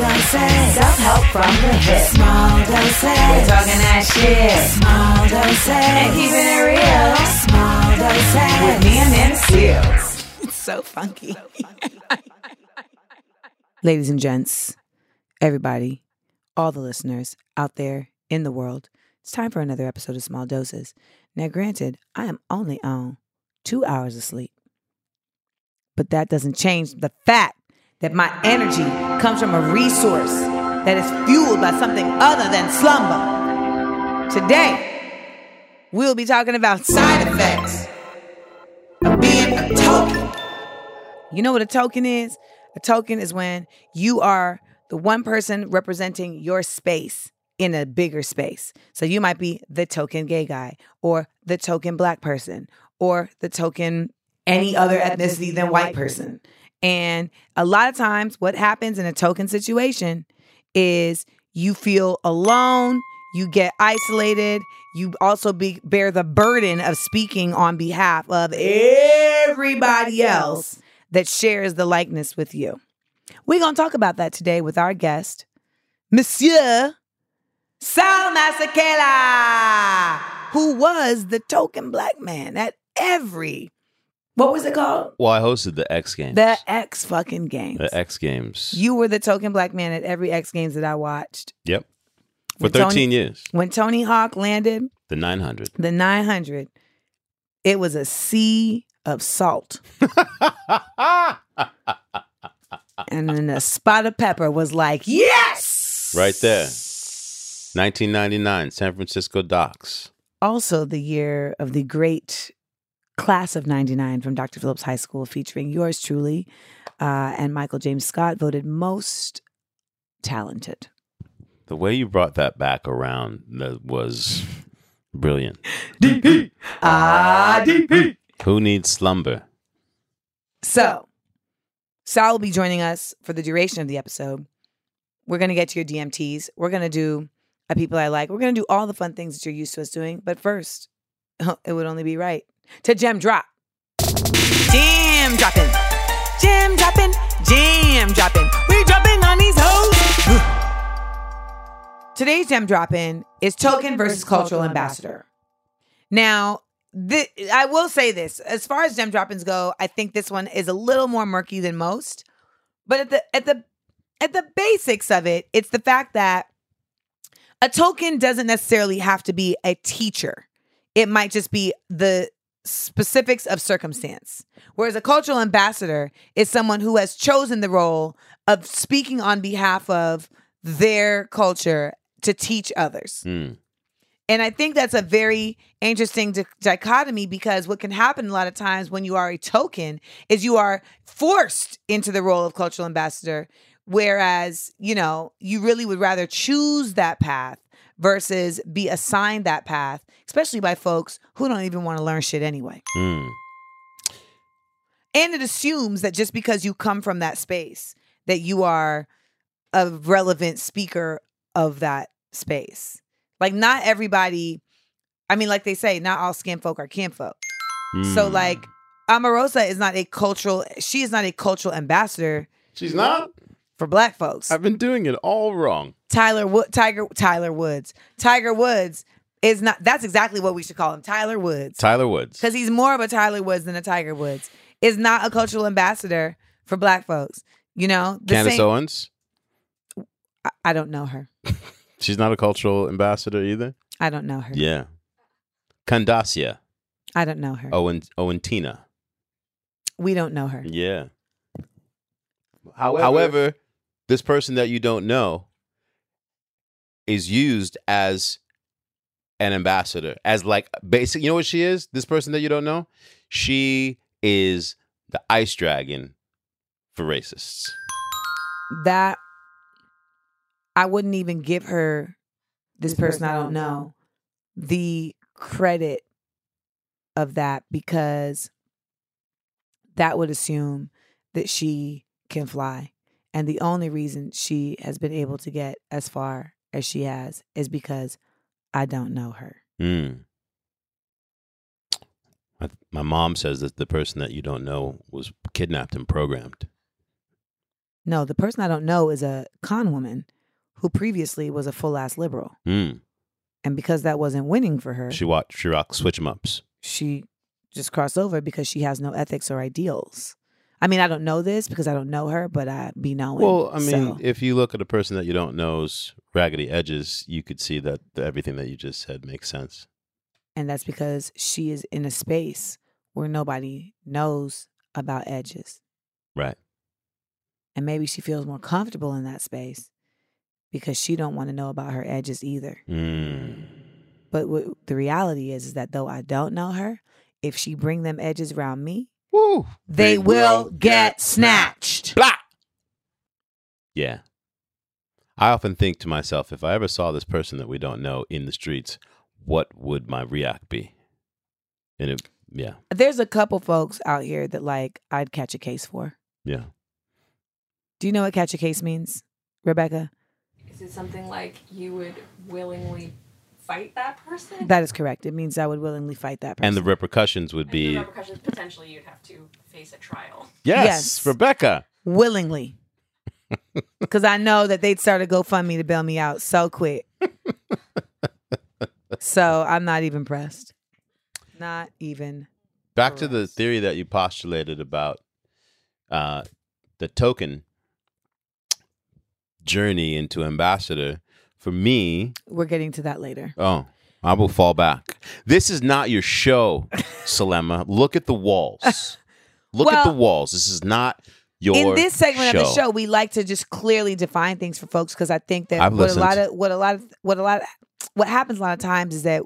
doses. Self-help from the hip. Small doses. We're talking that shit. Small doses. And keeping it real. Small doses. With me and them seals. It's so funky. Ladies and gents, everybody, all the listeners out there in the world, it's time for another episode of Small Doses. Now, granted, I am only on two hours of sleep, but that doesn't change the fact that my energy comes from a resource that is fueled by something other than slumber. Today, we'll be talking about side effects of being a token. You know what a token is? A token is when you are the one person representing your space in a bigger space. So you might be the token gay guy, or the token black person, or the token any other ethnicity than white person. And a lot of times, what happens in a token situation is you feel alone, you get isolated, you also be, bear the burden of speaking on behalf of everybody else that shares the likeness with you. We're going to talk about that today with our guest, Monsieur Sal Masekela, who was the token black man at every, what was it called? Well, I hosted the X Games. The X fucking games. the X Games. You were the token black man at every X Games that I watched. Yep. For When Tony- 13 years. When Tony Hawk landed The 900. the 900, it was a sea of salt. and then a spot of pepper was like, yes! right there. 1999, San Francisco docks. Also, the year of the great class of 99 from Dr. Phillips High School, featuring yours truly uh, and Michael James Scott, voted most talented. The way you brought that back around that was brilliant. DP! Ah, DP. Who needs slumber? So, Sal will be joining us for the duration of the episode. We're going to get to your DMTs. We're going to do a people I like. We're going to do all the fun things that you're used to us doing. But first, it would only be right to gem drop. Jam dropping. Jam dropping. Jam dropping. We dropping on these hoes. Today's gem dropping is token versus cultural ambassador. Now, thi- I will say this: as far as gem droppings go, I think this one is a little more murky than most. But at the at the at the basics of it, it's the fact that a token doesn't necessarily have to be a teacher. It might just be the specifics of circumstance. Whereas a cultural ambassador is someone who has chosen the role of speaking on behalf of their culture to teach others. Hmm. And I think that's a very interesting di- dichotomy because what can happen a lot of times when you are a token is you are forced into the role of cultural ambassador, whereas, you know, you really would rather choose that path versus be assigned that path, especially by folks who don't even want to learn shit anyway. Hmm. And it assumes that just because you come from that space, that you are a relevant speaker of that space. Like not everybody, I mean, like they say, not all skin folk are kinfolk. So Hmm. like Omarosa is not a cultural, she is not a cultural ambassador She's not? For black folks. I've been doing it all wrong. Tyler Wood, Tiger, Tyler Woods, Tiger Woods is not. That's exactly what we should call him, Tyler Woods, Tyler Woods. because he's more of a Tyler Woods than a Tiger Woods. Is not a cultural ambassador for black folks. You know, the Candace same- Owens. I, I don't know her. She's not a cultural ambassador either. I don't know her. Yeah. Candacia. I don't know her. Owen Owen Tina. We don't know her. Yeah. However, this person that you don't know is used as an ambassador, as like basic. You know what she is? This person that you don't know, she is the ice dragon for racists. That I wouldn't even give her this person I don't know the credit of that because that would assume that she can fly. And the only reason she has been able to get as far as she has is because I don't know her. Mm. My, my mom says that the person that you don't know was kidnapped and programmed. No, the person I don't know is a con woman who previously was a full ass liberal. Mm. And because that wasn't winning for her, She watched. She rocked switch 'em ups. she just crossed over because she has no ethics or ideals. I mean, I don't know this because I don't know her, but I be knowing. Well, I mean, so. if you look at a person that you don't know's raggedy edges, you could see that everything that you just said makes sense. and that's because she is in a space where nobody knows about edges. Right. And maybe she feels more comfortable in that space because she don't want to know about her edges either. Mm. But what the reality is, is that though I don't know her, if she bring them edges around me, Woo. they, will get snatched. Blah. Yeah. I often think to myself, if I ever saw this person that we don't know in the streets, what would my react be? And it, yeah, There's a couple folks out here that like I'd catch a case for. yeah. Do you know what catch a case means, Rebecca? Is it something like you would willingly fight that person? That is correct. It means I would willingly fight that person. And the repercussions would And the be repercussions potentially you'd have to face a trial. yes, Yes. Rebecca. willingly. Because I know that they'd start a GoFundMe to bail me out so quick. so I'm not even pressed. Not even. Back to the Correct. theory that you postulated about uh, the token journey into ambassador. For me, We're getting to that later. Oh, I will fall back. This is not your show, Selema. Look at the walls. Look at the walls. This is not your In this segment show. of the show, we like to just clearly define things for folks because I think that I've what a lot of what a lot of what a lot what happens a lot of times is that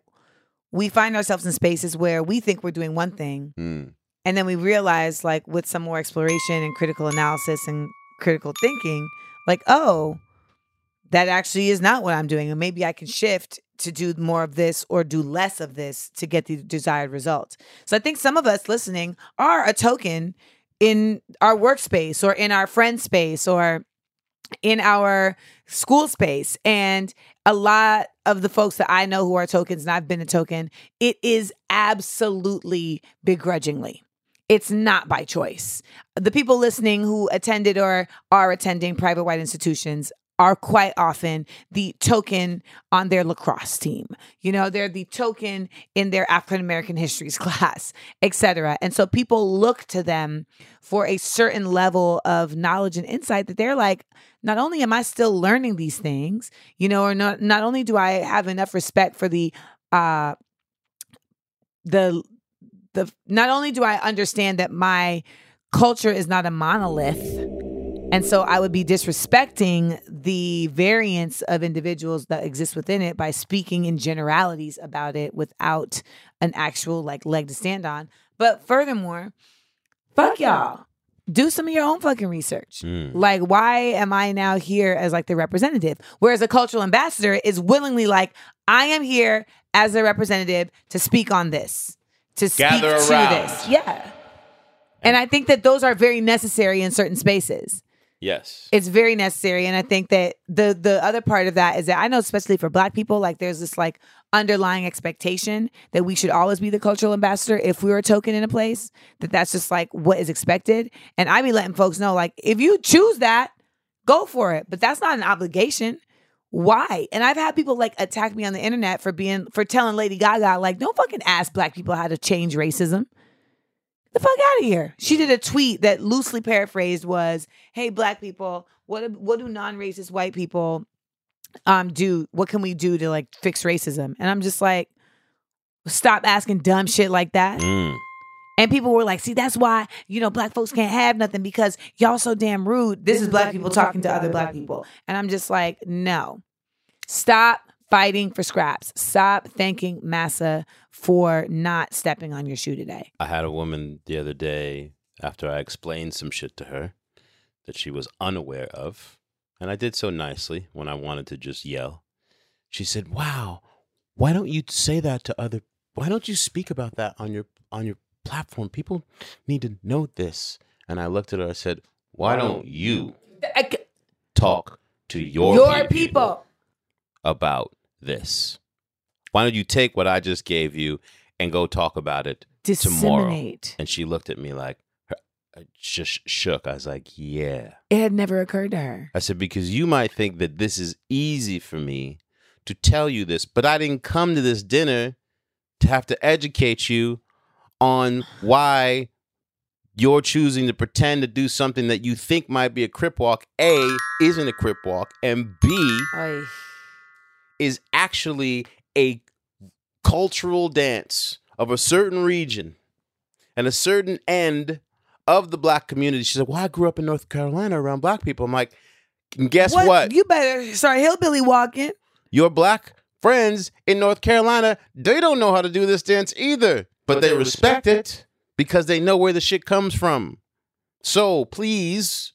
we find ourselves in spaces where we think we're doing one thing Mm. And then we realize, like, with some more exploration and critical analysis and critical thinking, like, oh, that actually is not what I'm doing. And maybe I can shift to do more of this or do less of this to get the desired result. So I think some of us listening are a token in our workspace or in our friend space or in our school space. And a lot of the folks that I know who are tokens, and I've been a token, it is absolutely begrudgingly. It's not by choice. The people listening who attended or are attending private white institutions are quite often the token on their lacrosse team. You know, they're the token in their African American histories class, etc. And so people look to them for a certain level of knowledge and insight that they're like, not only am I still learning these things, you know, or not not only do I have enough respect for the uh the the not only do I understand that my culture is not a monolith and so I would be disrespecting the variance of individuals that exist within it by speaking in generalities about it without an actual like leg to stand on. But furthermore, fuck y'all. Do some of your own fucking research. Mm. Like, why am I now here as like the representative? Whereas a cultural ambassador is willingly like, I am here as a representative to speak on this, to speak Gather to around. this. Yeah. And I think that those are very necessary in certain spaces Yes. it's very necessary and i think that the the other part of that is that i know especially for black people like there's this like underlying expectation that we should always be the cultural ambassador if we were a token in a place that that's just like what is expected. And i be letting folks know like if you choose that go for it but that's not an obligation. Why? And i've had people like attack me on the internet for being for telling lady gaga like don't fucking ask black people how to change racism the fuck out of here. She did a tweet that loosely paraphrased was, "Hey black people, what what do non-racist white people um do? What can we do to like fix racism?" And I'm just like, "Stop asking dumb shit like that." Mm. And people were like, "See, that's why, you know, black folks can't have nothing because y'all so damn rude." This, is black people talking to other black people. And I'm just like, "No. Stop fighting for scraps. Stop thanking Massa for not stepping on your shoe today." I had a woman the other day after I explained some shit to her that she was unaware of, and I did so nicely when I wanted to just yell. She said, "Wow, why don't you say that to other? Why don't you speak about that on your on your platform? People need to know this." And I looked at her. I said, "Why don't you talk to your your people. about this? Why don't you take what I just gave you and go talk about it tomorrow?" And she looked at me like, I uh, just shook. I was like, yeah. It had never occurred to her. I said, because you might think that this is easy for me to tell you this, but I didn't come to this dinner to have to educate you on why you're choosing to pretend to do something that you think might be a crip walk. A isn't a crip walk, and B Oy. is actually a cultural dance of a certain region and a certain end of the black community. She said, Well, I grew up in North Carolina around black people. I'm like, guess what? You better start hillbilly walking. Your black friends in North Carolina, they don't know how to do this dance either, but, they, respect it because they know where the shit comes from. So please,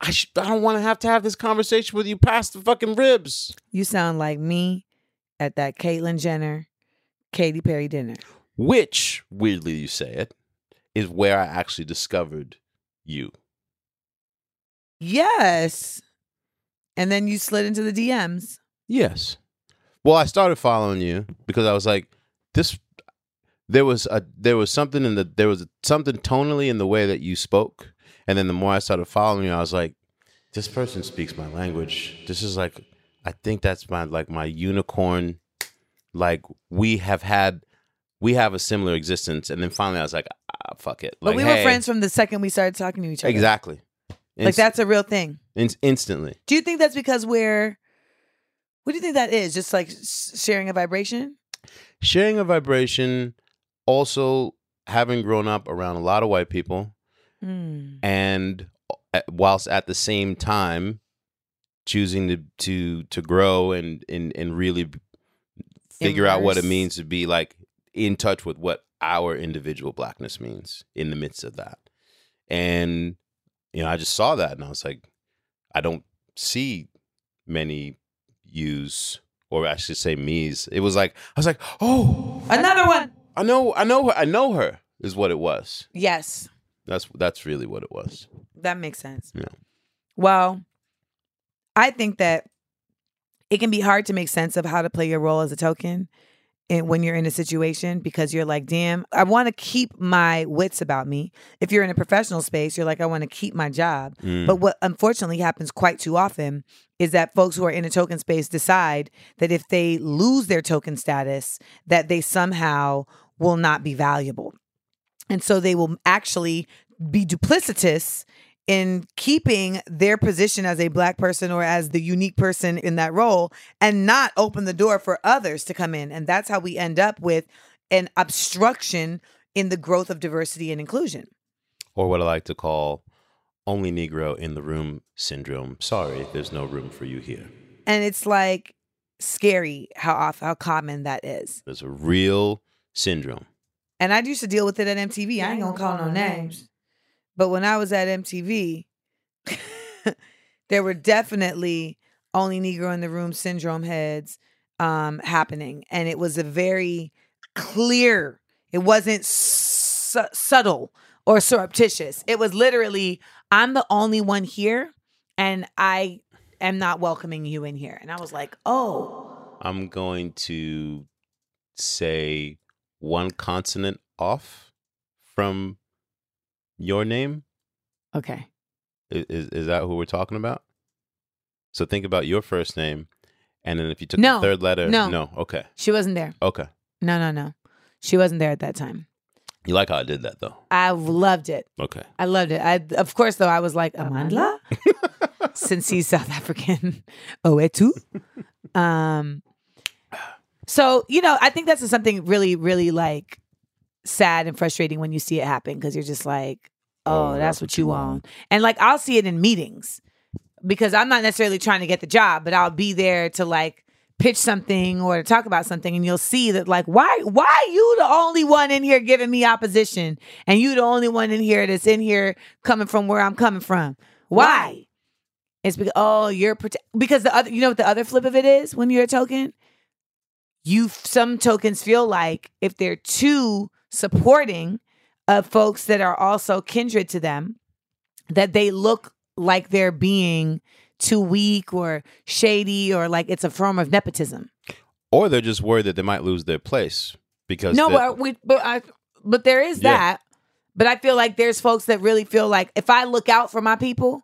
I, sh- I don't want to have to have this conversation with you past the fucking ribs. You sound like me at that Caitlyn Jenner, Katy Perry dinner. Which, weirdly you say it, is where I actually discovered you. Yes. And then you slid into the DMs. Yes. Well, I started following you because I was like, this. There was a there was something in the there was something tonally in the way that you spoke, and then the more I started following you, I was like, this person speaks my language. This is like, I think that's my like my unicorn. Like we have had, we have a similar existence, and then finally I was like, ah, fuck it. But Like, we were hey. friends from the second we started talking to each other. Exactly. Like that's a real thing. in- instantly. Do you think that's because we're what do you think that is? Just like sharing a vibration? sharing a vibration also having grown up around a lot of white people Hmm. and uh, whilst at the same time choosing to to to grow and and, and really figure out what it means to be like in touch with what our individual blackness means in the midst of that and you know i just saw that and i was like i don't see many use or I should say me's it was like i was like oh Another one. I know, I know her. I know her is what it was. Yes. That's that's really what it was. That makes sense. Yeah. Well, I think that it can be hard to make sense of how to play your role as a token and when you're in a situation because you're like, damn, I want to keep my wits about me. If you're in a professional space, you're like, I want to keep my job. Mm. But what unfortunately happens quite too often is that folks who are in a token space decide that if they lose their token status, that they somehow will not be valuable. And so they will actually be duplicitous in keeping their position as a black person or as the unique person in that role and not open the door for others to come in. And that's how we end up with an obstruction in the growth of diversity and inclusion. or what I like to call only Negro in the room syndrome. Sorry, there's no room for you here. And it's like scary how off how common that is. There's a real syndrome. And I used to deal with it at MTV. I ain't gonna call no names. But when I was at MTV, there were definitely only Negro in the room syndrome heads um, happening. And it was a very clear, it wasn't su- subtle or surreptitious. It was literally, I'm the only one here and I am not welcoming you in here. And I was like, oh, I'm going to say one consonant off from your name. okay. Is is that who we're talking about? So think about your first name, and then if you took No, the third letter, no. no, okay, She wasn't there. okay. No, no, no. She wasn't there at that time. You like how I did that though? I loved it. Okay. I loved it. I of course though I was like Amandla, since he's South African. Oh, et tu? Um. So you know, I think that's something really, really like sad and frustrating when you see it happen because you're just like, oh, oh that's, what you want. And like I'll see it in meetings because I'm not necessarily trying to get the job, but I'll be there to like pitch something or to talk about something and you'll see that like why why you the only one in here giving me opposition and you the only one in here that's in here coming from where I'm coming from. Why? It's because oh you're prote- because the other you know what the other flip of it is when you're a token? You some tokens feel like if they're too supporting of folks that are also kindred to them that they look like they're being too weak or shady or like it's a form of nepotism. Or they're just worried that they might lose their place because No, but we, but I, but there is Yeah. that. But I feel like there's folks that really feel like if I look out for my people,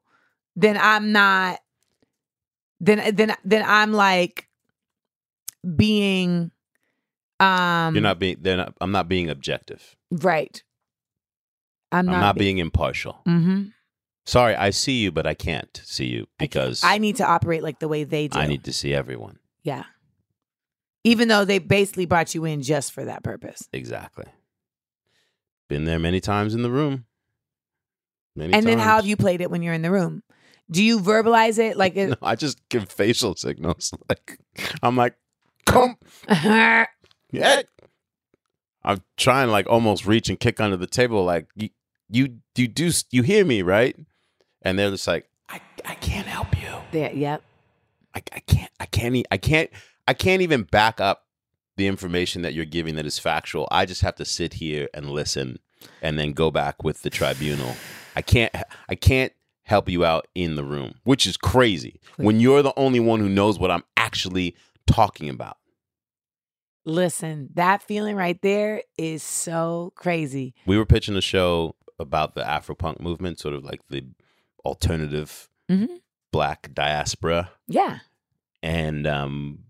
then I'm not then then then I'm like being um You're not being. They're not. I'm not being objective. right. I'm I'm not, not, being impartial. Mhm. Sorry, I see you, but I can't see you because I need to operate like the way they do. I need to see everyone. Yeah. Even though they basically brought you in just for that purpose. Exactly. Been there many times in the room. Many and then how have you played it when you're in the room? Do you verbalize it like it, No, I just give facial signals. Like I'm like, come, yeah. I'm trying to like almost reach and kick under the table. Like you, you, you do, you hear me, right? And they're just like, I, I can't help you. there, yep. I, I can't, I can't, e- I can't, I can't even back up the information that you're giving that is factual. I just have to sit here and listen, and then go back with the tribunal. I can't, I can't help you out in the room, which is crazy when you're the only one who knows what I'm actually talking about. Listen, that feeling right there is so crazy. We were pitching a show about the Afropunk movement, sort of like the alternative Mhm. black diaspora. Yeah. and um,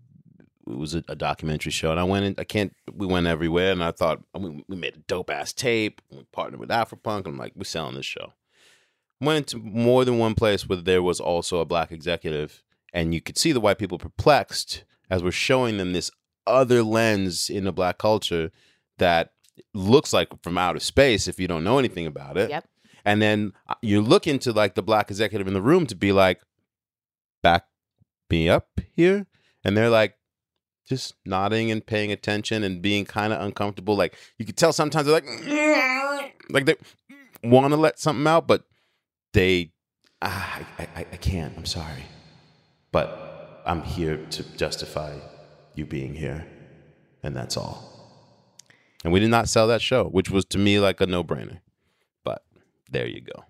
it was a, a documentary show. And I went in. I can't. We went everywhere, and I thought we, we made a dope ass tape. We partnered with Afropunk. I'm like, we're selling this show. Went into more than one place where there was also a black executive, and you could see the white people perplexed as we're showing them this other lens in the black culture that looks like from outer space if you don't know anything about it. Yep. And then uh, you look into like the black executive in the room to be like, back me up here. And they're like, just nodding and paying attention and being kind of uncomfortable. Like you could tell sometimes they're like, like they want to let something out, but they, ah, I, I, I can't. I'm sorry, but I'm here to justify you being here, and that's all. And we did not sell that show, which was to me like a no brainer. But there you go.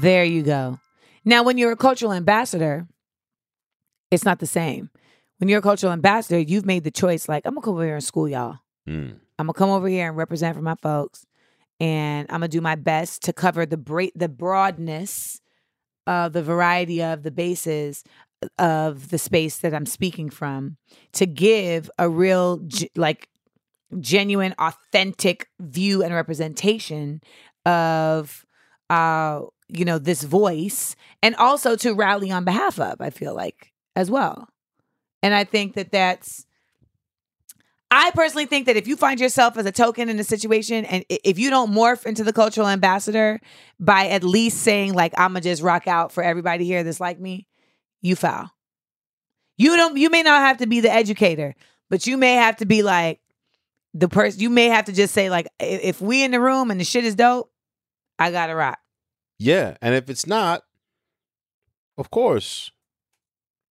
There you go. Now, when you're a cultural ambassador, it's not the same. When you're a cultural ambassador, you've made the choice like, I'm going to come over here and school y'all. Mm. I'm gonna come over here and represent for my folks, and I'm gonna do my best to cover the bra- the broadness of the variety of the bases of the space that I'm speaking from to give a real like genuine authentic view and representation of uh you know this voice and also to rally on behalf of I feel like as well. And I think that that's I personally think that if you find yourself as a token in a situation and if you don't morph into the cultural ambassador by at least saying like I'm gonna just rock out for everybody here that's like me, you foul. You don't you may not have to be the educator, but you may have to be like the person you may have to just say like if we in the room and the shit is dope, I got to rock. Yeah, and if it's not, of course.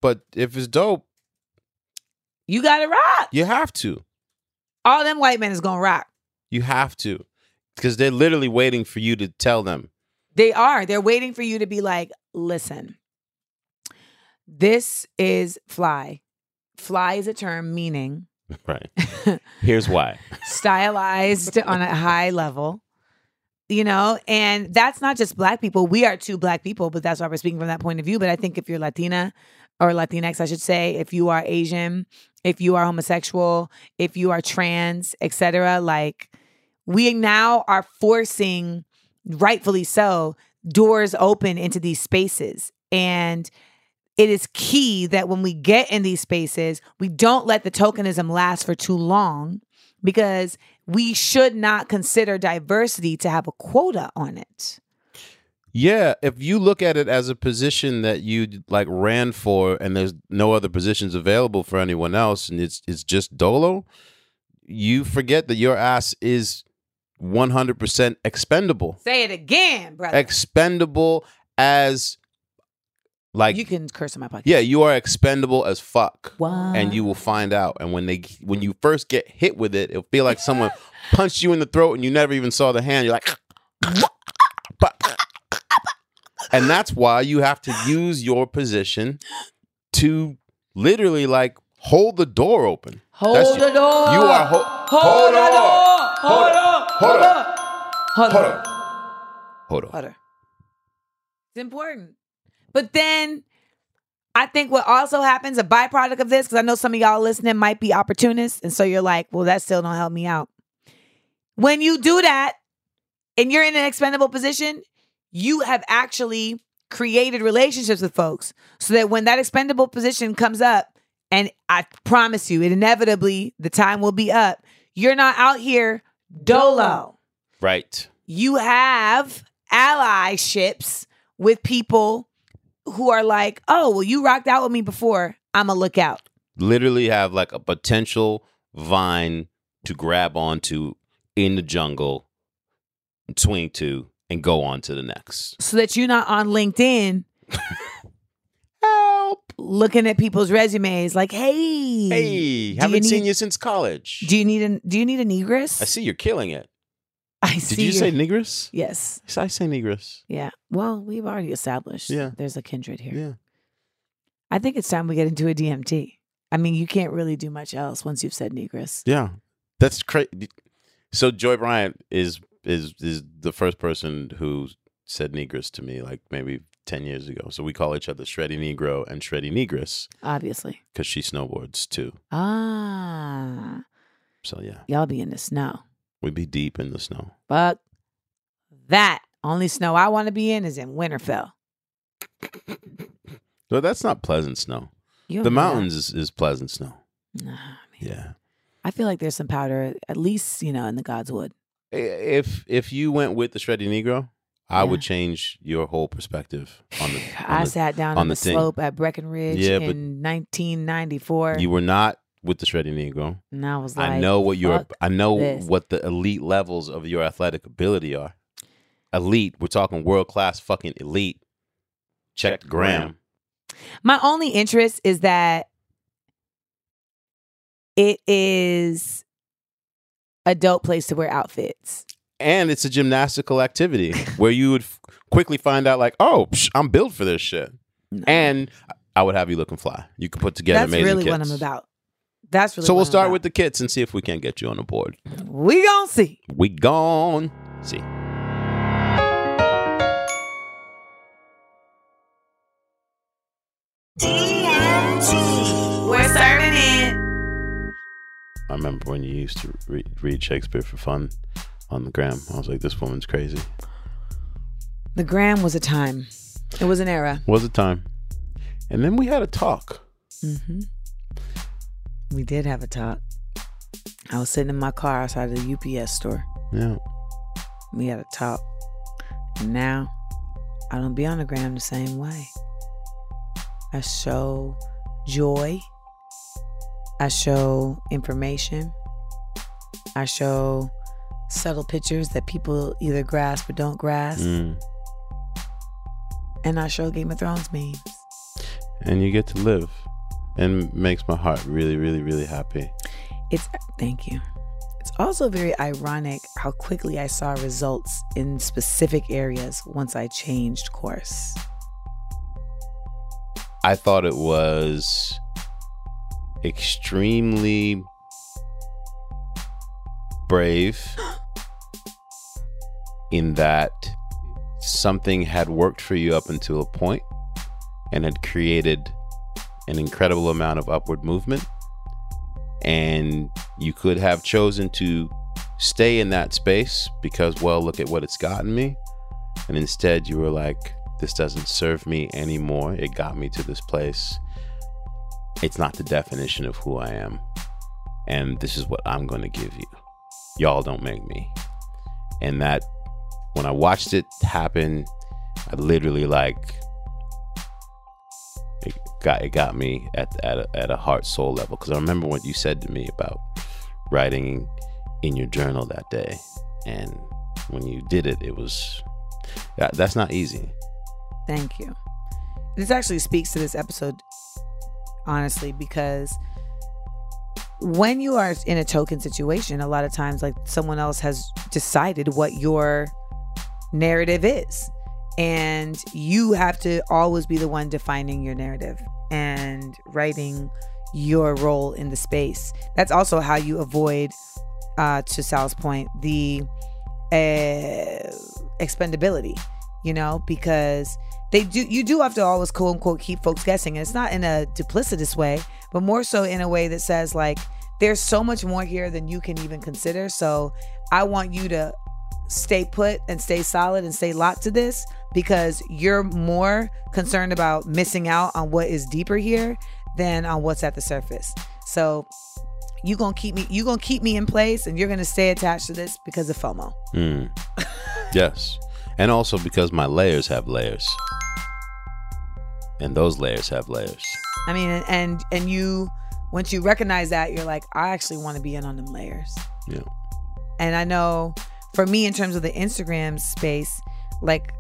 But if it's dope, You got to rock. you have to. All them white men is going to rock. You have to. Because they're literally waiting for you to tell them. They are. They're waiting for you to be like, listen, this is fly. Fly is a term meaning Right. Here's why. stylized on a high level. You know, and that's not just black people. We are two black people, but that's why we're speaking from that point of view. But I think if you're Latina or Latinx, I should say, if you are Asian, if you are homosexual, if you are trans, etc., like we now are forcing, rightfully so, doors open into these spaces. And it is key that when we get in these spaces, we don't let the tokenism last for too long because we should not consider diversity to have a quota on it. Yeah, if you look at it as a position that you like ran for and there's no other positions available for anyone else and it's it's just dolo, you forget that your ass is 100% expendable. Say it again, brother. Expendable as like you can curse on my podcast. Yeah, you are expendable as fuck. What? And you will find out. And when they when you first get hit with it, it'll feel like someone punched you in the throat and you never even saw the hand. You're like And that's why you have to use your position to literally like hold the door open. Hold That's the door. You are ho- Hold the door. Hold Hold on. up. Hold Hold on. up. Hold on. Hold on. It's important. But then I think what also happens, a byproduct of this, because I know some of y'all listening might be opportunists, and so you're like, well, that still don't help me out. When you do that and you're in an expendable position, you have actually created relationships with folks so that when that expendable position comes up, and I promise you, it inevitably the time will be up, you're not out here dolo Right. you have allyships with people who are like, oh, well, you rocked out with me before. I'm a lookout. Literally have like a potential vine to grab onto in the jungle, swing to, and go on to the next. So that you're not on LinkedIn Help. looking at people's resumes like, hey, Hey, haven't you seen need- you since college. Do you need a do you need a negress? I see you're killing it. I Did see you say negress? Yes. I say negress. Yeah. Well, we've already established Yeah. there's a kindred here. Yeah. I think it's time we get into a DMT. I mean, you can't really do much else once you've said negress. Yeah. That's crazy. So Joy Bryant is is is the first person who said negress to me like maybe 10 years ago. So we call each other Shreddy Negro and Shreddy Negress Obviously. because she snowboards too. Ah. So yeah, Y'all be in the snow. We be deep in the snow. Fuck that. Only snow I want to be in is in Winterfell. But that's not pleasant snow. You The know mountains is, is pleasant snow. Nah, man. Yeah. I feel like there's some powder, at least you know, in the God's wood. If if you went with the Shreddy Negro, I Yeah. would change your whole perspective on the. I the sat down on on the, the slope at Breckenridge Yeah, in 1994, you were not with the Shreddy Negro. and I was like, I know what your fuck I know this. what the elite levels of your athletic ability are. Elite, we're talking world class fucking elite. Check the gram. My only interest is that it is a dope place to wear outfits. And it's a gymnastical activity where you would f- quickly find out like, oh, psh, I'm built for this shit. No. And I would have you looking fly. You could put together That's amazing really kits. what I'm about. That's really so we'll start about. with the kits and see if we can't get you on the board. we gonna see. We gone. See. We're serving it. I remember when you used to re- read Shakespeare for fun on the gram. I was like, this woman's crazy. The gram was a time. It was an era. Was a time? And then we had a talk. hmm We did have a talk. I was sitting in my car outside of the UPS store. Yeah. We had a talk. And now I don't be on the gram the same way. I show joy. I show information. I show subtle pictures that people either grasp or don't grasp. Mm. And I show Game of Thrones memes. And you get to live. And makes my heart really, really, really happy. It's thank you. It's also very ironic how quickly I saw results in specific areas once I changed course. I thought it was extremely brave in that something had worked for you up until a point and had created an incredible amount of upward movement. And you could have chosen to stay in that space because, well, look at what it's gotten me. And instead, you were like, this doesn't serve me anymore. It got me to this place. It's not the definition of who I am. And this is what I'm going to give you. Y'all don't make me. And that, when I watched it happen, I literally like, got, it got me at, at, a, at a heart soul level. Because I remember what you said to me about writing in your journal that day. And when you did it, it was, that, that's not easy. Thank you. This actually speaks to this episode, honestly, because when you are in a token situation, a lot of times, like someone else has decided what your narrative is. And you have to always be the one defining your narrative and writing your role in the space. That's also how you avoid, uh, to Sal's point, the uh, expendability, you know, because they do you do have to always quote unquote keep folks guessing. And it's not in a duplicitous way, but more so in a way that says like there's so much more here than you can even consider. So I want you to stay put and stay solid and stay locked to this because you're more concerned about missing out on what is deeper here than on what's at the surface. So you gonna keep me you gonna keep me in place and you're gonna stay attached to this because of FOMO. Mm. yes. And also because my layers have layers. And those layers have layers. I mean and and, and you once you recognize that you're like, I actually want to be in on them layers. Yeah. And I know for me in terms of the Instagram space, like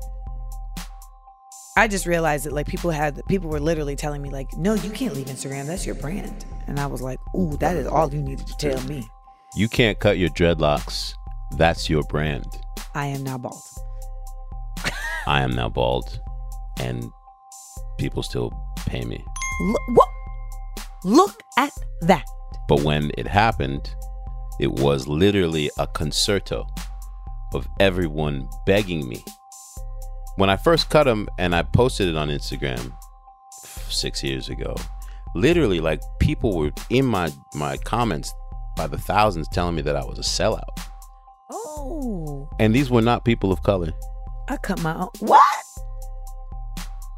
I just realized that like people had people were literally telling me like, no, you can't leave Instagram. That's your brand. And I was like, ooh, that is all you needed to tell me. You can't cut your dreadlocks. That's your brand. I am now bald. I am now bald. And people still pay me. Look, what? Look at that. But when it happened, it was literally a concerto of everyone begging me. When I first cut them and I posted it on Instagram six years ago, literally like people were in my my comments by the thousands telling me that I was a sellout. Oh, And these were not people of color. I cut my own. What?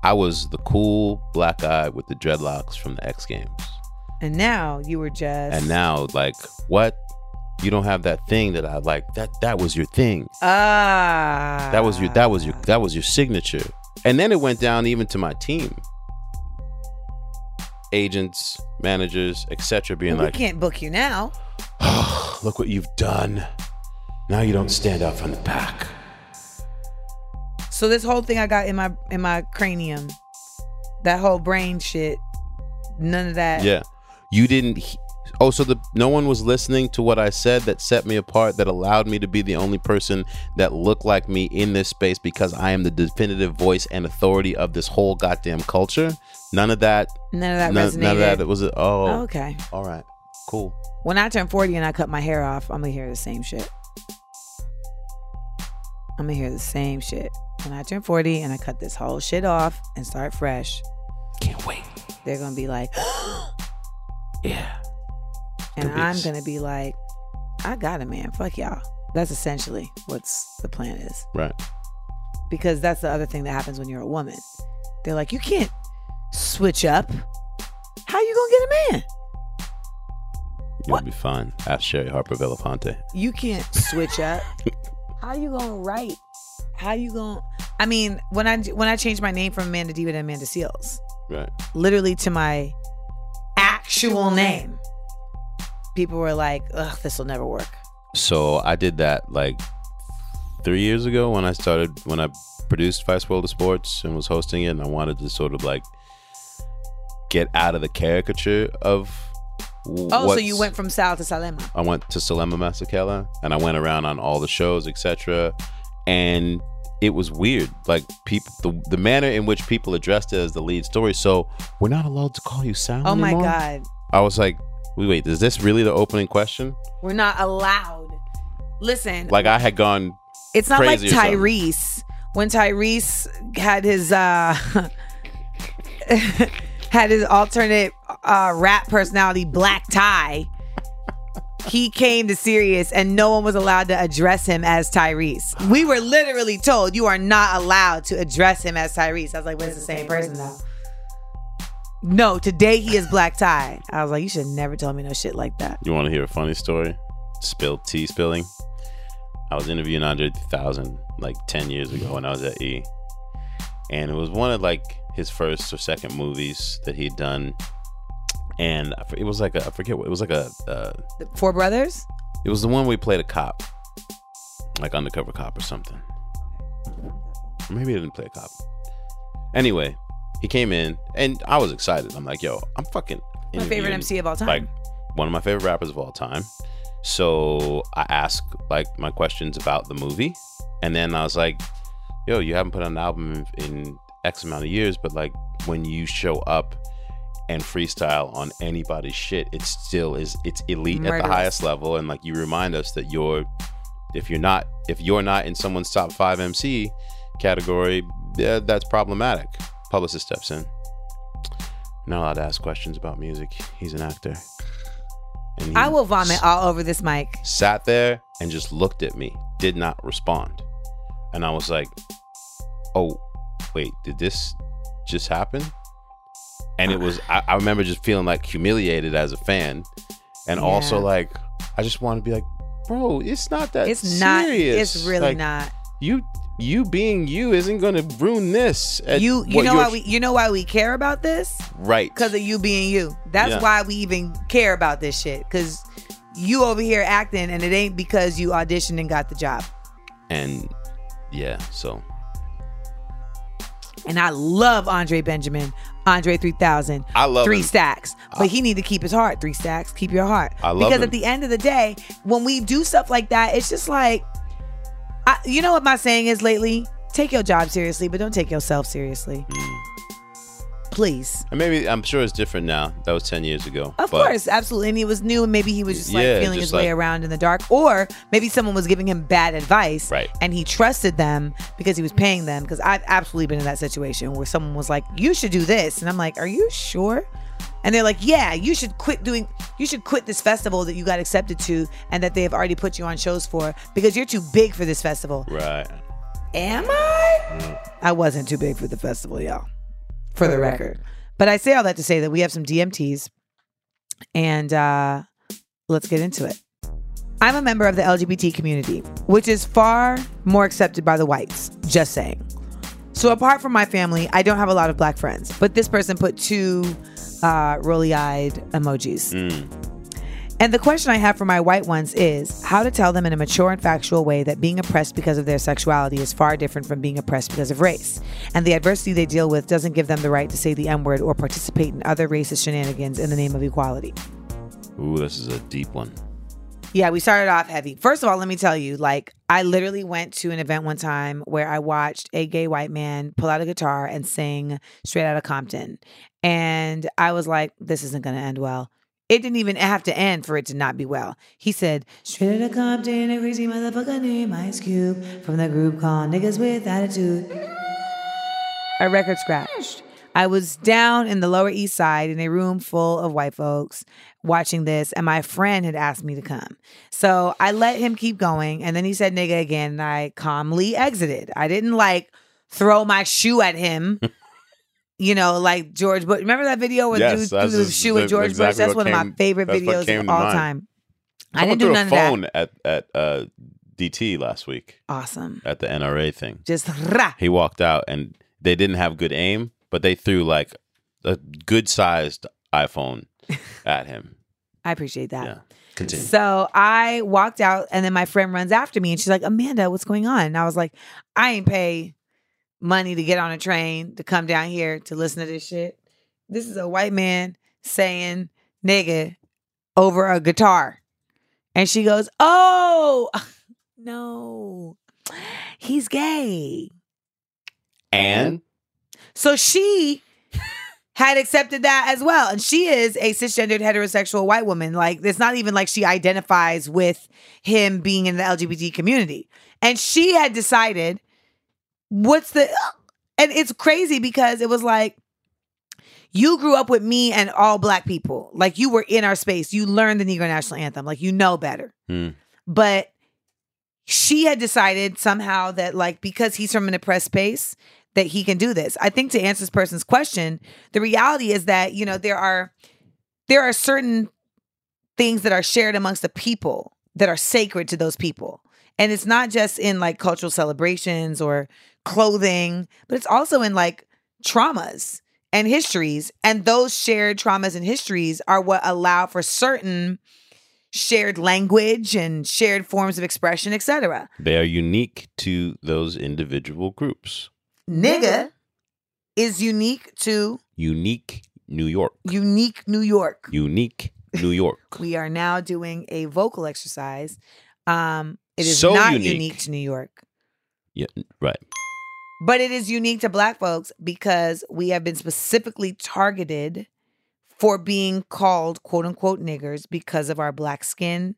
I was the cool black guy with the dreadlocks from the X Games. And now you were just. And now, like, what? You don't have that thing that I like. That that was your thing. Ah. That was your that was your that was your signature. And then it went down even to my team. Agents, managers, etc. being we like, "We can't book you now. look what you've done. Now you don't stand out from the pack. So this whole thing I got in my in my cranium, that whole brain shit, none of that. Yeah. You didn't Oh, so the no one was listening to what I said that set me apart that allowed me to be the only person that looked like me in this space because I am the definitive voice and authority of this whole goddamn culture. None of that None of that none, resonated. none of that it was a, oh, Oh, okay. all right. Cool. When I turn 40 and I cut my hair off, I'm gonna hear the same shit. I'm gonna hear the same shit. When I turn 40 and I cut this whole shit off and start fresh, Can't wait. they're gonna be like, Yeah. And I'm gonna be like, I got it, man. Fuck y'all. That's essentially what's the plan is. Right. Because that's the other thing that happens when you're a woman. They're like, you can't switch up. How you gonna get a man? You'll What? be fine. Ask Sherry Harper Belafonte. You can't switch up. How you gonna write? How you gonna? I mean, when I when I changed my name from Amanda Diva to Amanda Seales, Right. literally to my actual name, people were like, "Ugh, this will never work." So I did that like three years ago when I started when I produced Vice World of Sports and was hosting it, and I wanted to sort of like get out of the caricature of. Oh, so you went from Sal to Selema. I went to Selema Masekela and I went around on all the shows, etc. And it was weird. Like people, the, the manner in which people addressed it as the lead story. So we're not allowed to call you Sal. Oh my? God, I was like, wait, wait, is this really the opening question? we're not allowed. Listen, Like I had gone it's not like. Tyrese when Tyrese had his uh had his alternate uh rap personality Black Tie. He came to Sirius and no one was allowed to address him as Tyrese. We were literally told you are not allowed to address him as Tyrese. I was like, but it's the same person though. No, today he is Black Tie. I was like, you should never tell me no shit like that. You want to hear a funny story? Spilled tea spilling. I was interviewing Andre 3000 like 10 years ago when I was at E. And it was one of like his first or second movies that he'd done. And it was like a, I forget what, it was like a, uh, The Four Brothers? it was the one where he played a cop. Like undercover cop or something. Or maybe he didn't play a cop. Anyway, he came in and I was excited. I'm like, yo, I'm fucking. My favorite MC of all time. Like one of my favorite rappers of all time. So I asked like my questions about the movie, and then I was like, "Yo, you haven't put out an album in, X amount of years, but like when you show up and freestyle on anybody's shit, it still is it's elite at the highest level, and like you remind us that you're if you're not if you're not in someone's top five MC category, yeah, that's problematic. Publicist steps in. Not allowed to ask questions about music. He's an actor. And I will vomit all over this mic. sat there and just looked at me, did not respond. And I was like, oh, wait, did this just happen? And it was, I, I remember just feeling like humiliated as a fan. And also, like, I just want to be like, bro, it's not that It's not. It's really Like, not. You, you being you isn't going to ruin this. You you know why we you know why we care about this? Right. Because of you being you. That's Yeah. why we even care about this shit. Because you over here acting, and it ain't because you auditioned and got the job. And yeah, so And I love Andre Benjamin, Andre 3000. I love three him. stacks. But he need to keep his heart. Three stacks. Keep your heart. I love because him. at the end of the day, when we do stuff like that, it's just like, I, you know what my saying is lately? Take your job seriously, but don't take yourself seriously. Mm. Please. And maybe I'm sure it's different now. That was ten years ago. Of but- course, absolutely. And he was new and maybe he was just like Yeah, feeling just his way around in the dark. Or maybe someone was giving him bad advice. Right. And he trusted them because he was paying them. Because I've absolutely been in that situation where someone was like, You should do this. And I'm like, Are you sure? And they're like, Yeah, you should quit doing you should quit this festival that you got accepted to and that they have already put you on shows for because you're too big for this festival. Right. Am I? I wasn't too big for the festival, y'all. For the record. But I say all that to say that we have some DMTs and uh let's get into it. I'm a member of the LGBT community, which is far more accepted by the whites, just saying. So apart from my family, I don't have a lot of black friends, but this person put two uh rolly-eyed emojis. Mm. And the question I have for my white ones is how to tell them in a mature and factual way that being oppressed because of their sexuality is far different from being oppressed because of race. And the adversity they deal with doesn't give them the right to say the N word or participate in other racist shenanigans in the name of equality. Ooh, this is a deep one. Yeah, we started off heavy. First of all, let me tell you, like, I literally went to an event one time where I watched a gay white man pull out a guitar and sing straight out of Compton. And I was like, this isn't going to end well. It didn't even have to end for it to not be well. He said, straight out of Compton, a crazy motherfucker named Ice Cube from the group called Niggas with Attitude. A record scratched. I was down in the Lower East Side in a room full of white folks watching this, and my friend had asked me to come. So I let him keep going, and then he said nigga again, and I calmly exited. I didn't like throw my shoe at him. You know, like George Bush. Remember that video where Yes, dude threw the shoe at George exactly Bush? That's one of my favorite videos of all mind. time. I didn't do none a of that. phone at at uh, DT last week Awesome. at the NRA thing. Just rah. He walked out and they didn't have good aim, but they threw like a good sized iPhone at him. I appreciate that. Yeah. Continue. So I walked out, and then my friend runs after me, and she's like, "Amanda, what's going on?" And I was like, "I ain't pay money to get on a train to come down here to listen to this shit. This is a white man saying nigga over a guitar." And she goes, "Oh no, he's gay." And So she had accepted that as well. And she is a cisgendered heterosexual white woman. Like, it's not even like she identifies with him being in the LGBT community. And she had decided what's the. And it's crazy because it was like, you grew up with me and all black people. Like, you were in our space. You learned the Negro National Anthem. Like, you know better. Hmm. But she had decided somehow that, like, because he's from an oppressed space, that he can do this. I think to answer this person's question, the reality is that, you know, there are there are certain things that are shared amongst the people that are sacred to those people. And it's not just in like cultural celebrations or clothing, but it's also in like traumas and histories. And those shared traumas and histories are what allow for certain shared language and shared forms of expression, etc. they are unique to those individual groups. Nigga is unique to Unique New York. unique New York. Unique New York. We are now doing a vocal exercise. Um, it is So not unique. unique to New York, Yeah, right. but it is unique to Black folks because we have been specifically targeted for being called quote unquote niggers because of our black skin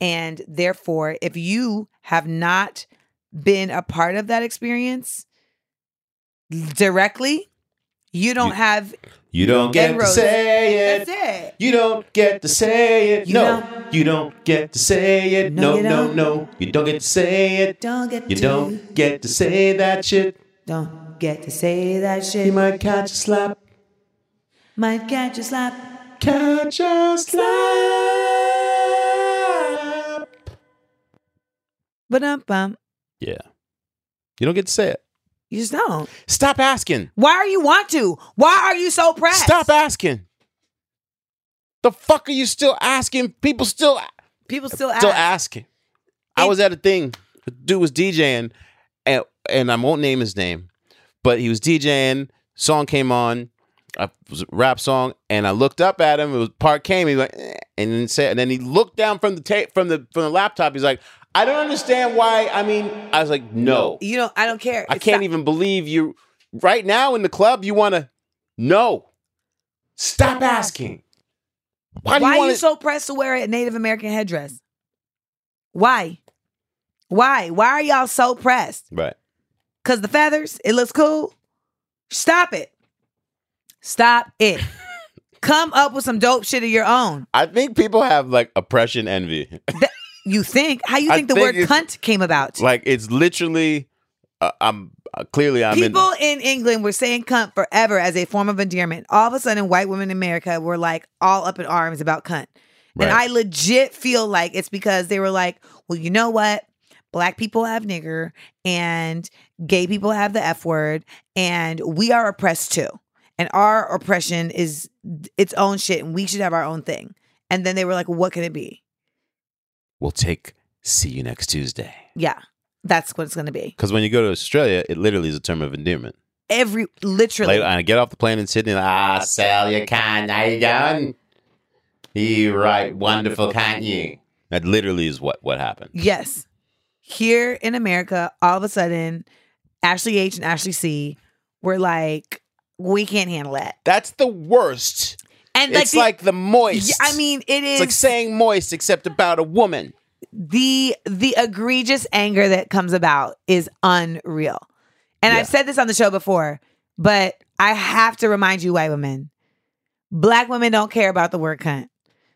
And therefore, if you have not been a part of that experience directly, you don't have You don't get to say it. that's it. You don't get to say it. You no, don't. you don't get to say it. No, No, you no, don't. no. You don't get to say it. Don't get You to don't get to say that shit. don't get to say that shit. You might catch a slap. Might catch a slap. Catch a slap. But um bum. Yeah. You don't get to say it. You just don't. Stop asking. Why are you want to? Why are you so pressed? Stop asking. The fuck are you still asking? People still People still ask. still asking. I was at a thing. The dude was DJing, and and I won't name his name, but he was DJing. Song came on, a was a rap song, and I looked up at him. It was part came. He was like, eh, and then said, and then he looked down from the tape from the from the laptop. He's like, I don't understand why. I mean, I was like, no, You don't. I don't care. I It's can't not- even believe you. Right now in the club, you want to no. Stop asking. Why do Why you are you so pressed to wear a Native American headdress? Why? Why? Why are y'all so pressed? right? Cause the feathers, it looks cool. Stop it. Stop it. Come up with some dope shit of your own. I think people have like oppression envy. You think? How you I think the think word cunt came about? like it's literally uh, i'm uh, clearly i'm People in England were saying cunt forever as a form of endearment. All of a sudden, white women in America were like all up in arms about cunt. And I legit feel like it's because they were like, well, you know what? Black people have nigger and gay people have the F word, and we are oppressed too. And our oppression is its own shit, and we should have our own thing. And then they were like, what can it be? We'll take see you next tuesday Yeah, that's what it's going to be. because when you go to australia it literally is a term of endearment Every, literally. like i get off the plane in sydney like, ah sell you can how you going you right wonderful can't you that literally is what what happened Yes. Here in America, all of a sudden, Ashley H and Ashley C were like, we can't handle that. that's the worst And it's the- like the moist I mean, it is it's like saying moist except about a woman the the egregious anger that comes about is unreal. And Yeah. I've said this on the show before, but I have to remind you, white women, black women don't care about the word cunt.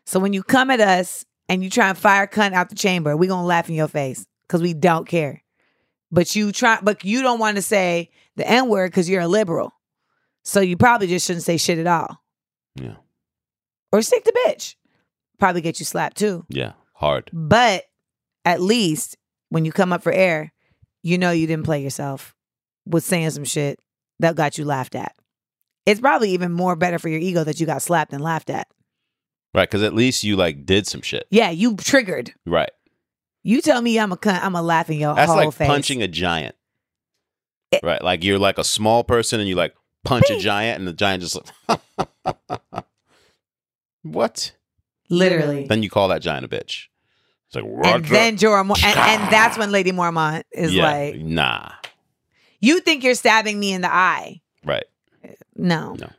So when you come at us and you try and fire cunt out the chamber, we gonna laugh in your face because we don't care. But you try, but you don't want to say the N word because you're a liberal. So you probably just shouldn't say shit at all. yeah Or stick the bitch. Probably get you slapped too. yeah hard But at least when you come up for air, you know you didn't play yourself with saying some shit that got you laughed at. It's probably even more better for your ego that you got slapped and laughed at. right because at least you like did some shit Yeah, you triggered. right You tell me I'm a cunt, I'm a laugh in your That's whole like face. punching a giant. It- right. Like you're like a small person and you like punch a giant and the giant just like What? Literally. Then you call that giant a bitch. It's like what And the- then Jorah and, and that's when Lady Mormont is yeah, like, nah. You think you're stabbing me in the eye. Right. No. No.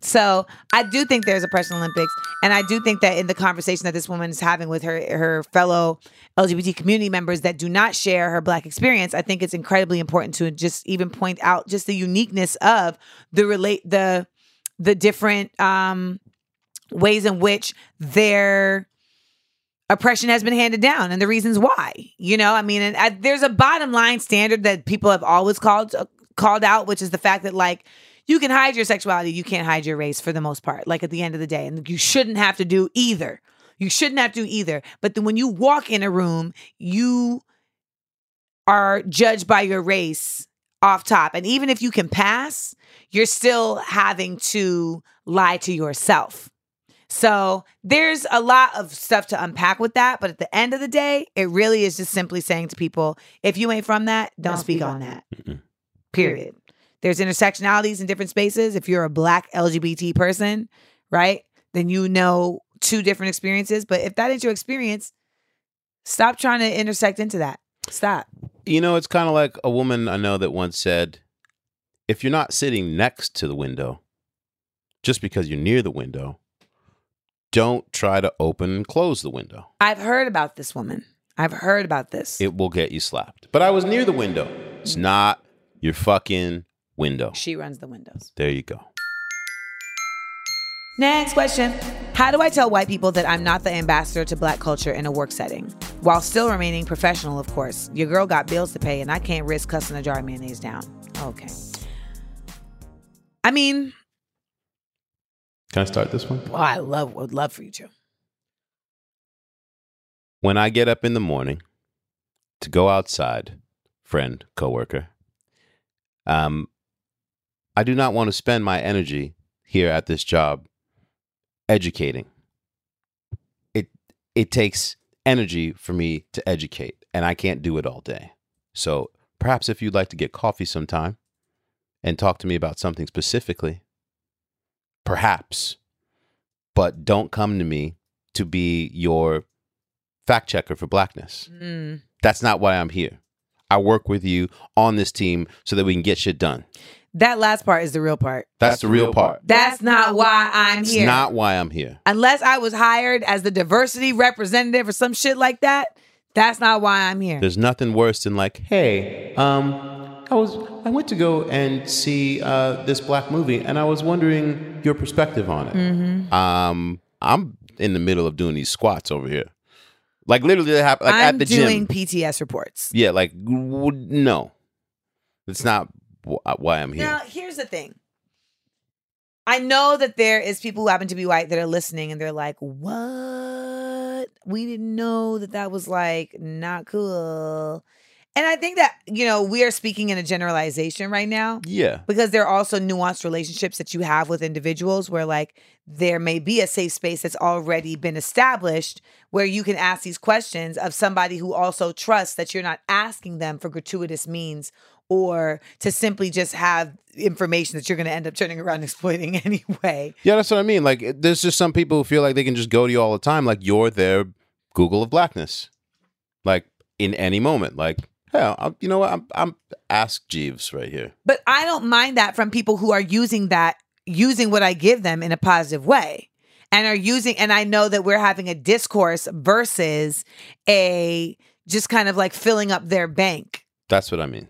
So I do think there's a Oppression Olympics, and I do think that in the conversation that this woman is having with her her fellow LGBT community members that do not share her Black experience, I think it's incredibly important to just even point out just the uniqueness of the relate the the different um, ways in which their oppression has been handed down and the reasons why. You know, I mean, and I, there's a bottom line standard that people have always called uh, called out, which is the fact that like you can hide your sexuality, you can't hide your race for the most part. Like at the end of the day, and you shouldn't have to do either. You shouldn't have to do either. But then when you walk in a room, you are judged by your race off top. And even if you can pass, you're still having to lie to yourself. So there's a lot of stuff to unpack with that. But at the end of the day, it really is just simply saying to people, if you ain't from that, don't, speak, on that. Mm-mm. Period. There's intersectionalities in different spaces. If you're a black LGBT person, right, then you know two different experiences. But if that ain't your experience, stop trying to intersect into that. Stop. You know, it's kind of like a woman I know that once said, if you're not sitting next to the window, just because you're near the window, don't try to open and close the window. I've heard about this woman. I've heard about this. It will get you slapped. But I was near the window. It's not your fucking window. she runs the windows. There you go. Next question. How do I tell white people that I'm not the ambassador to black culture in a work setting? While still remaining professional, of course. Your girl got bills to pay and I can't risk cussing a jar of mayonnaise down. Okay. I mean, Can I start this one? well, I love would love for you to. When I get up in the morning to go outside, friend, coworker, um, I do not want to spend my energy here at this job educating. It it takes energy for me to educate, and I can't do it all day. So perhaps if you'd like to get coffee sometime and talk to me about something specifically, perhaps, but don't come to me to be your fact checker for blackness. Mm. That's not why I'm here. I work with you on this team so that we can get shit done. That last part is the real part. That's, the real part. That's not why I'm It's here. not why I'm here. Unless I was hired as the diversity representative or some shit like that, that's not why I'm here. There's nothing worse than like, hey, um, I was I went to go and see uh, this black movie, and I was wondering your perspective on it. Mm-hmm. Um, I'm in the middle of doing these squats over here, like literally like I'm at the doing gym. PTS reports. Yeah, like w- no, it's not wh- why I'm here. Now, here's the thing. I know that there is people who happen to be white that are listening and they're like, "What? We didn't know that that was like not cool." And I think that, you know, we are speaking in a generalization right now yeah, because there are also nuanced relationships that you have with individuals where like there may be a safe space that's already been established where you can ask these questions of somebody who also trusts that you're not asking them for gratuitous means or to simply just have information that you're going to end up turning around and exploiting anyway. yeah, that's what I mean. Like, there's just some people who feel like they can just go to you all the time, like you're their Google of blackness, like in any moment. Like, hell, I'm, you know what? I'm, I'm ask Jeeves right here. But I don't mind that from people who are using that, using what I give them in a positive way. And are using, and I know that we're having a discourse versus a just kind of like filling up their bank. That's what I mean.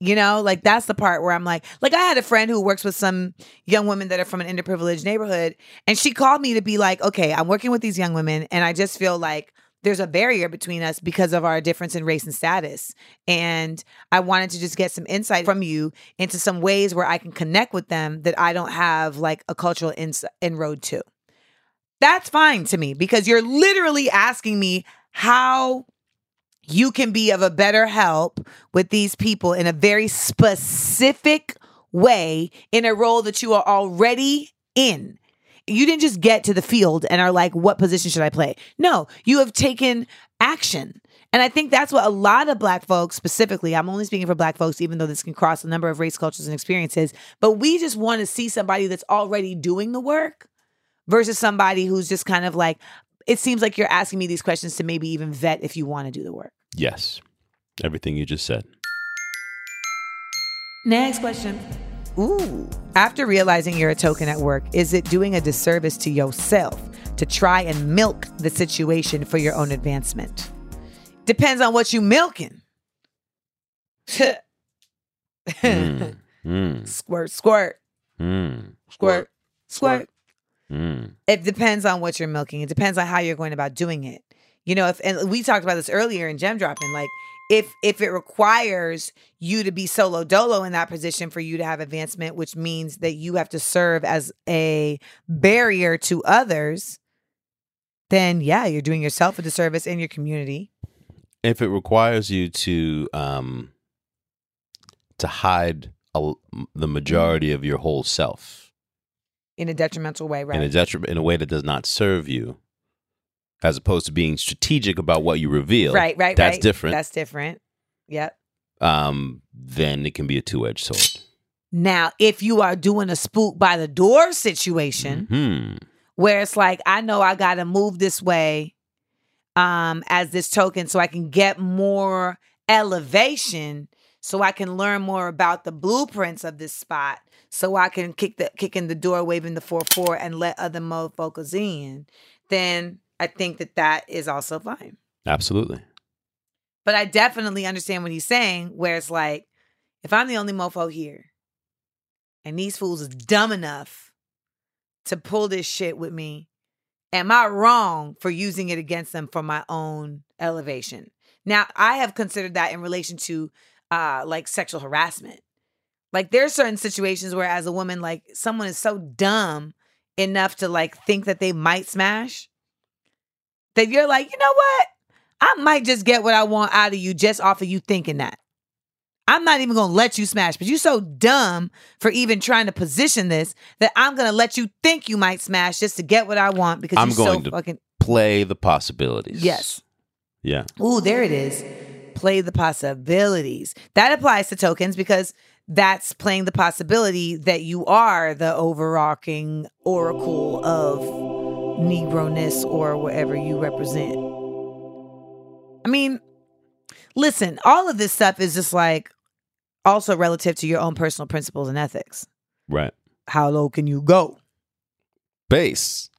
You know, like that's the part where I'm like, like I had a friend who works with some young women that are from an underprivileged neighborhood, and she called me to be like, okay, I'm working with these young women, and I just feel like there's a barrier between us because of our difference in race and status. And I wanted to just get some insight from you into some ways where I can connect with them that I don't have like a cultural ins- inroad to. That's fine to me because you're literally asking me how you can be of a better help with these people in a very specific way in a role that you are already in. You didn't just get to the field and are like, what position should I play? No, you have taken action. And I think that's what a lot of black folks, specifically, I'm only speaking for black folks, even though this can cross a number of race, cultures, and experiences, but we just want to see somebody that's already doing the work versus somebody who's just kind of like, it seems like you're asking me these questions to maybe even vet if you want to do the work. Yes, everything you just said. Next question. Ooh. After realizing you're a token at work, is it doing a disservice to yourself to try and milk the situation for your own advancement? Depends on what you milking. Mm, mm, Squirt, squirt, mm, squirt, squirt. mm. It depends on what you're milking. It depends on how you're going about doing it. You know, if and we talked about this earlier in gem dropping, like if if it requires you to be solo dolo in that position for you to have advancement, which means that you have to serve as a barrier to others, then yeah, you're doing yourself a disservice in your community. If it requires you to um to hide a, the majority of your whole self In a detrimental way, right. in a right? detri- in a way that does not serve you, as opposed to being strategic about what you reveal, right, right, That's right. different. That's different. Yep. um, then it can be a two edged sword. Now, if you are doing a spook by the door situation, Hmm. where it's like I know I got to move this way um as this token so I can get more elevation so I can learn more about the blueprints of this spot so I can kick the kick in the door waving the 4-4 and let other motherfuckers in, then I think that that is also fine. Absolutely. But I definitely understand what he's saying, where it's like, if I'm the only mofo here, and these fools is dumb enough to pull this shit with me, am I wrong for using it against them for my own elevation? Now, I have considered that in relation to uh like sexual harassment. Like there's certain situations where as a woman, like someone is so dumb enough to like think that they might smash that you're like, you know what? I might just get what I want out of you just off of you thinking that. I'm not even gonna let you smash, but you're so dumb for even trying to position this that I'm gonna let you think you might smash just to get what I want because I'm going so to- fucking Play the possibilities. yes. Yeah. Ooh, there it is. Play the possibilities. That applies to tokens because that's playing the possibility that you are the overarching oracle of Negro-ness or whatever you represent. I mean, listen, all of this stuff is just like also relative to your own personal principles and ethics. Right. How low can you go? Base.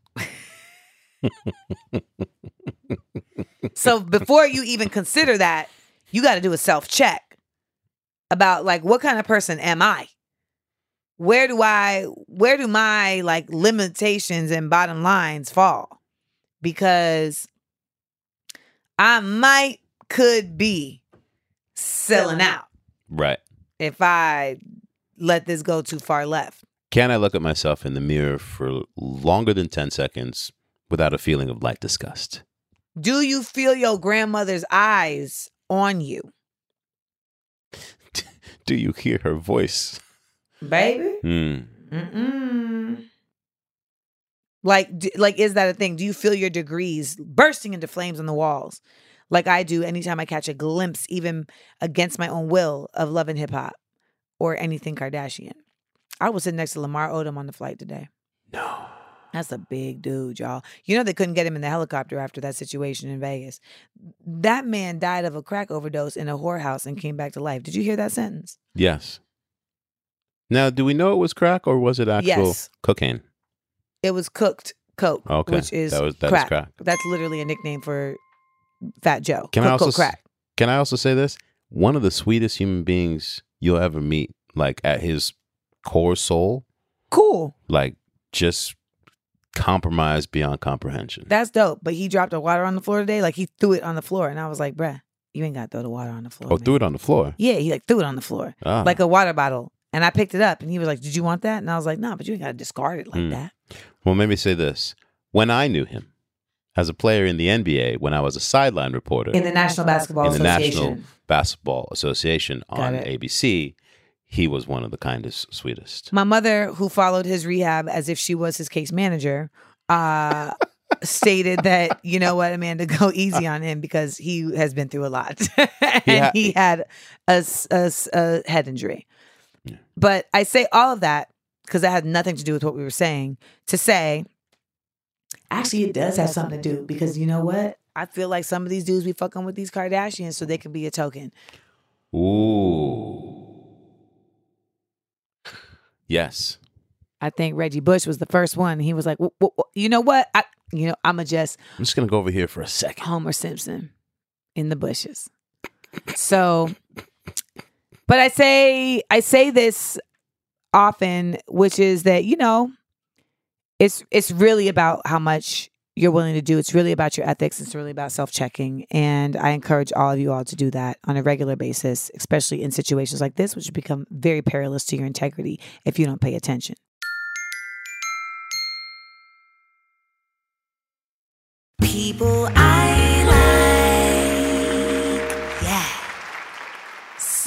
So before you even consider that, you got to do a self check about like what kind of person am I? Where do I where do my like limitations and bottom lines fall? Because I might could be selling out Right. if I let this go too far left. Can I look at myself in the mirror for longer than 10 seconds without a feeling of light disgust? Do you feel your grandmother's eyes on you, Do you hear her voice? Baby? Hmm. Mm-mm. Like, d- like, is that a thing? Do you feel your degrees bursting into flames on the walls, like I do anytime I catch a glimpse, even against my own will, of love and hip hop or anything Kardashian? I was sitting next to Lamar Odom on the flight today. No. That's a big dude, y'all. You know they couldn't get him in the helicopter after that situation in Vegas. That man died of a crack overdose in a whorehouse and came back to life. Did you hear that sentence? Yes. Now, do we know it was crack or was it actual Yes. cocaine? It was cooked coke, Okay. which is That was- that is crack. crack. That's literally a nickname for Fat Joe. Can I also s- crack? Can I also say this? One of the sweetest human beings you'll ever meet, like at his core soul, Cool. like just compromised beyond comprehension. That's dope. But he dropped the water on the floor today. Like he threw it on the floor, and I was like, "Bruh, you ain't got to throw the water on the floor." oh, man." threw it on the floor. Yeah, he like threw it on the floor Ah. like a water bottle, and I picked it up, and he was like, "Did you want that?" And I was like, "No, but you ain't got to discard it like Hmm. that." Well, maybe say this. When I knew him as a player in the NBA, when I was a sideline reporter In the National Basketball in the Association. National Basketball Association on. ABC, he was one of the kindest, sweetest. My mother, who followed his rehab as if she was his case manager, uh, stated that you know what, Amanda, go easy on him because he has been through a lot, and ha- he had a head injury. Yeah. But I say all of that because that had nothing to do with what we were saying. To say, actually, it does have something to do because you know what. I feel like some of these dudes be fucking with these Kardashians so they can be a token. Ooh. Yes. I think Reggie Bush was the first one. He was like, "W- w- w- you know what? I, you know, I'ma just I'm just going to go over here for a second. Homer Simpson in the bushes. So, but I say I say this often, which is that you know, it's it's really about how much you're willing to do. It's really about your ethics. It's really about self checking, and I encourage all of you all to do that on a regular basis, especially in situations like this, which become very perilous to your integrity if you don't pay attention. People I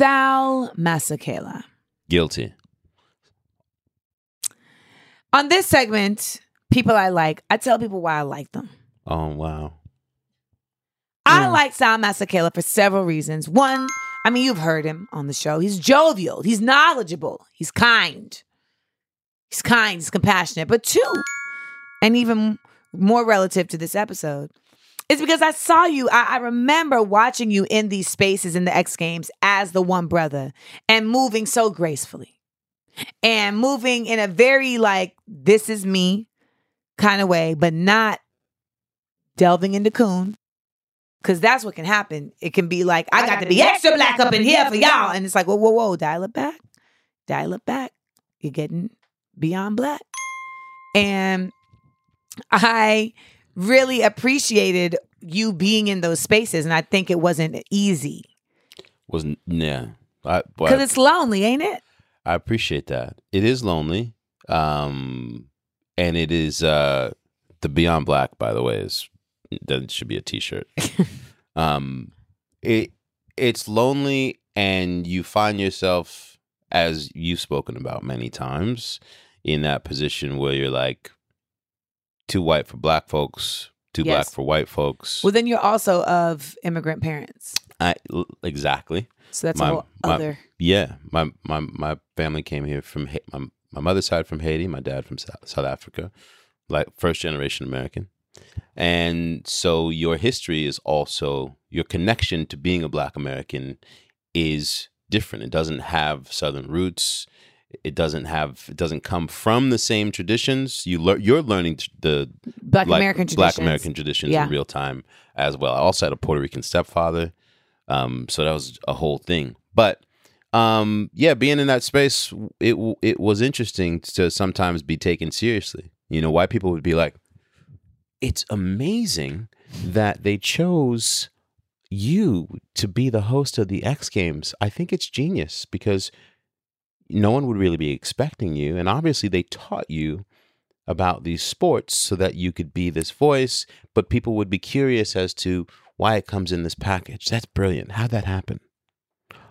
Sal Masekela. Guilty. On this segment, people I like, I tell people why I like them. Oh, wow. I Yeah. like Sal Masekela for several reasons. One, I mean, you've heard him on the show. He's jovial, he's knowledgeable, he's kind. He's kind, he's compassionate. But two, and even more relative to this episode, It's because I saw you. I, I remember watching you in these spaces in the X Games as the one brother and moving so gracefully and moving in a very like, this is me kind of way, but not delving into coon. Cause that's what can happen. It can be like, I got to be extra black up in here for y'all. And it's like, whoa, whoa, whoa, dial it back. Dial it back. You're getting beyond black. And I really appreciated you being in those spaces. And I think it wasn't easy. Wasn't yeah. Because it's lonely, ain't it? I appreciate that. It is lonely. Um and it is uh the Beyond Black, by the way, is that should be a t shirt. um it it's lonely and you find yourself as you've spoken about many times in that position where you're like too white for black folks, too black for white folks. Well, then you're also of immigrant parents. I, exactly. So that's My- a whole my- other. Yeah, my my my family came here from Ha- my my mother's side from Haiti, my dad from South, South Africa, like first generation American, and so your history is also your connection to being a Black American is different. It doesn't have Southern roots. It doesn't have. It doesn't come from the same traditions. You learn. You're learning the Black like American traditions. Black American traditions Yeah. in real time as well. I also had a Puerto Rican stepfather, um, so that was a whole thing. But um, yeah, being in that space, it it was interesting to sometimes be taken seriously. You know, white people would be like, "It's amazing that they chose you to be the host of the X Games. I think it's genius because." No one would really be expecting you. And obviously, they taught you about these sports so that you could be this voice, but people would be curious as to why it comes in this package. That's brilliant. How'd that happen?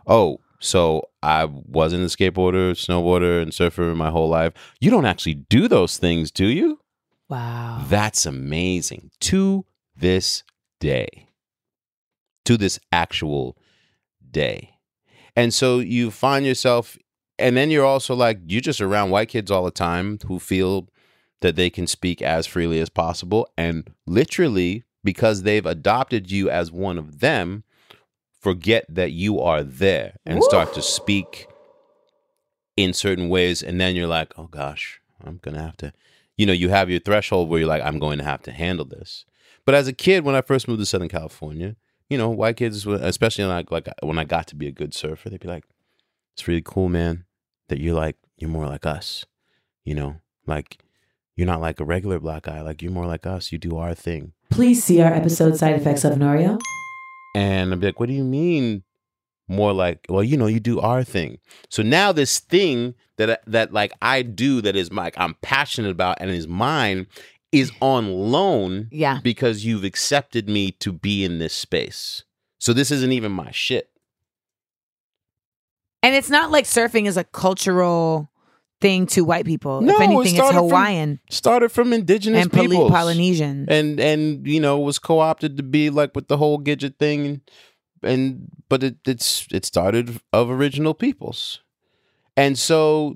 Oh, so I wasn't a skateboarder, snowboarder, and surfer my whole life. You don't actually do those things, do you? Wow. That's amazing. To this day. To this actual day. And so you find yourself, and then you're also like, you're just around white kids all the time who feel that they can speak as freely as possible. And literally, because they've adopted you as one of them, forget that you are there and start to speak in certain ways. And then you're like, oh gosh, I'm going to have to, you know, you have your threshold where you're like, I'm going to have to handle this. But as a kid, when I first moved to Southern California, you know, white kids, especially like, like when I got to be a good surfer, they'd be like, it's really cool, man, that you're like, you're more like us, you know, like you're not like a regular black guy, like you're more like us. You do our thing. Please see our episode Side Effects of Norio. And I'd be like, what do you mean? More like, well, you know, you do our thing. So now this thing that that like I do that is like I'm passionate about and is mine is on loan Yeah. because you've accepted me to be in this space. So this isn't even my shit. And it's not like surfing is a cultural thing to white people. No, if it it's started from Hawaiian Started from indigenous and peoples. Polynesian. and and you know was co-opted to be like with the whole Gidget thing and, and but it it's it started of original peoples and so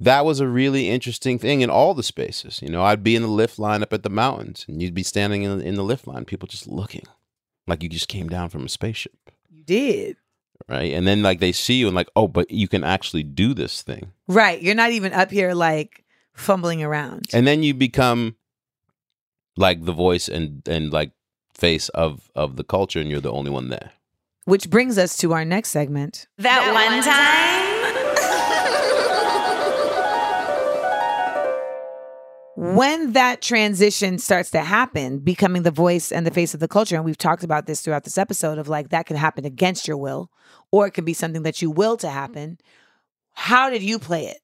that was a really interesting thing in all the spaces you know i'd be in the lift line up at the mountains and you'd be standing in, in the lift line people just looking like you just came down from a spaceship you did. Right and then like they see you and like oh but you can actually do this thing Right. You're not even up here like fumbling around. and then you become like the voice and and like face of of the culture and you're the only one there Which brings us to our next segment. That one time. when that transition starts to happen, becoming the voice and the face of the culture, and we've talked about this throughout this episode of like that could happen against your will, or it could be something that you will to mm-hmm. happen. How did you play it?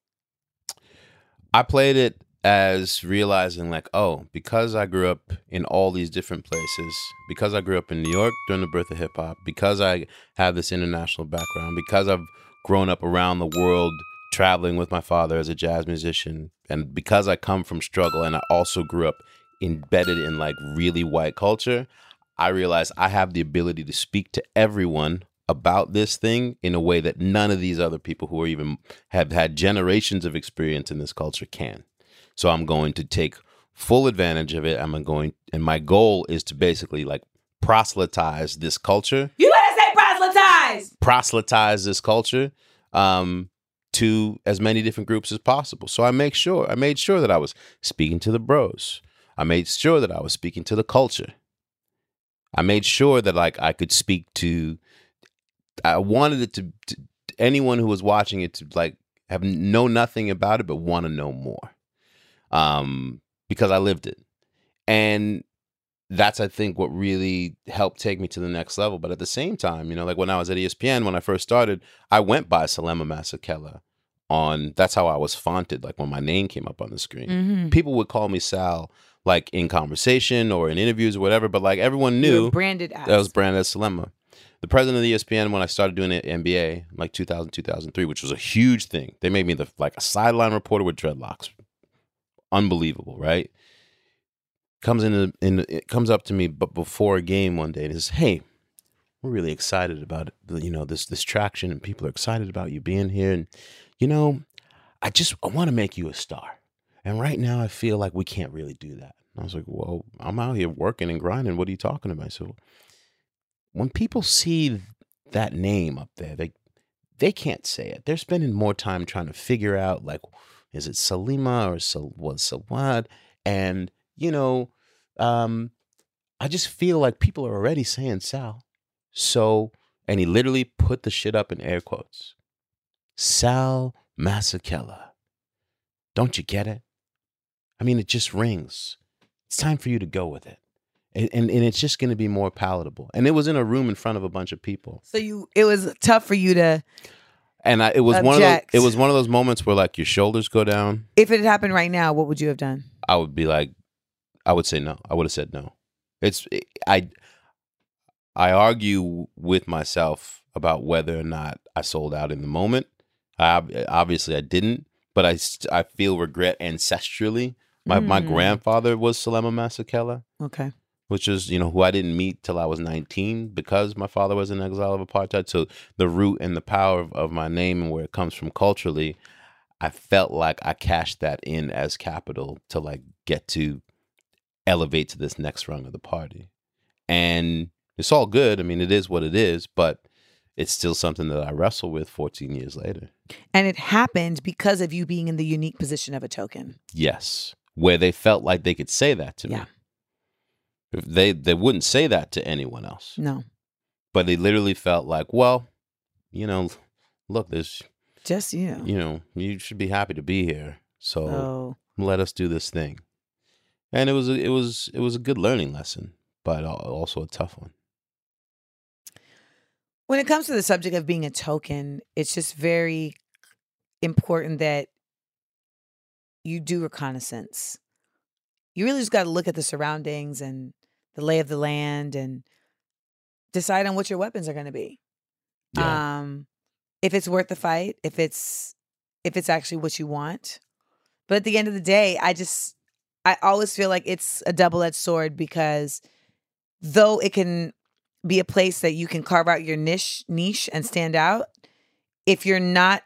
I played it as realizing like, oh, because I grew up in all these different places, because I grew up in New York during the birth of hip hop, because I have this international background, because I've grown up around the world traveling with my father as a jazz musician, and because I come from struggle and I also grew up embedded in like really white culture, I realized I have the ability to speak to everyone about this thing in a way that none of these other people who are even have had generations of experience in this culture can. So I'm going to take full advantage of it. I'm going, and my goal is to basically like proselytize this culture, You better say proselytize. proselytize this culture um, to as many different groups as possible. So I make sure, I made sure that I was speaking to the bros. I made sure that I was speaking to the culture. I made sure that like I could speak to. I wanted it to, to anyone who was watching it to like have know nothing about it but want to know more, um, because I lived it, and that's I think what really helped take me to the next level. But at the same time, you know, like when I was at ESPN when I first started, I went by Selema Masekela on. That's how I was fonted. Like when my name came up on the screen, Mm-hmm. people would call me Sal, like in conversation or in interviews or whatever. But like everyone knew branded as. that was branded as Selema. The president of the ESPN when I started doing it NBA, like 2000, 2003, which was a huge thing. They made me the like a sideline reporter with dreadlocks. Unbelievable, right? Comes in, the- it comes up to me, but before a game one day, and says, "Hey, we're really excited about. You know this this traction, and people are excited about you being here. And you know, I just I want to make you a star. And right now, I feel like we can't really do that." I was like, "Well, I'm out here working and grinding. What are you talking about?" So when people see that name up there, they they can't say it. They're spending more time trying to figure out like, is it Salima or Sal- was Sawad? And you know, um, I just feel like people are already saying Sal. So, and he literally put the shit up in air quotes. Sal Masekela. Don't you get it? I mean, it just rings. It's time for you to go with it. And, and, and it's just going to be more palatable. And it was in a room in front of a bunch of people. so you, it was tough for you to. And I, it was one of those, it was one of those moments where like your shoulders go down. If it had happened right now, what would you have done? I would be like, I would say no. I would have said no. It's I. I argue with myself about whether or not I sold out in the moment. I, obviously, I didn't, but I I feel regret ancestrally. My my Mm. grandfather was Selema Masekela, Okay. Which is you know who I didn't meet till I was nineteen because my father was in exile of apartheid. So the root and the power of, of my name and where it comes from culturally, I felt like I cashed that in as capital to like get to elevate to this next rung of the party. And it's all good. I mean, it is what it is, but it's still something that I wrestle with 14 years later. And it happened because of you being in the unique position of a token. Yes, where they felt like they could say that to Yeah. me. They they wouldn't say that to anyone else. No, But they literally felt like, well, you know, look, there's just you. you know, you should be happy to be here. So So let us do this thing. And it was a, it was it was a good learning lesson, but also a tough one. when it comes to the subject of being a token, it's just very important that you do reconnaissance. You really just got to look at the surroundings and the lay of the land and decide on what your weapons are going to be. Um, if it's worth the fight, if it's if it's actually what you want. But at the end of the day, I just I always feel like it's a double-edged sword because though it can be a place that you can carve out your niche niche and stand out, if you're not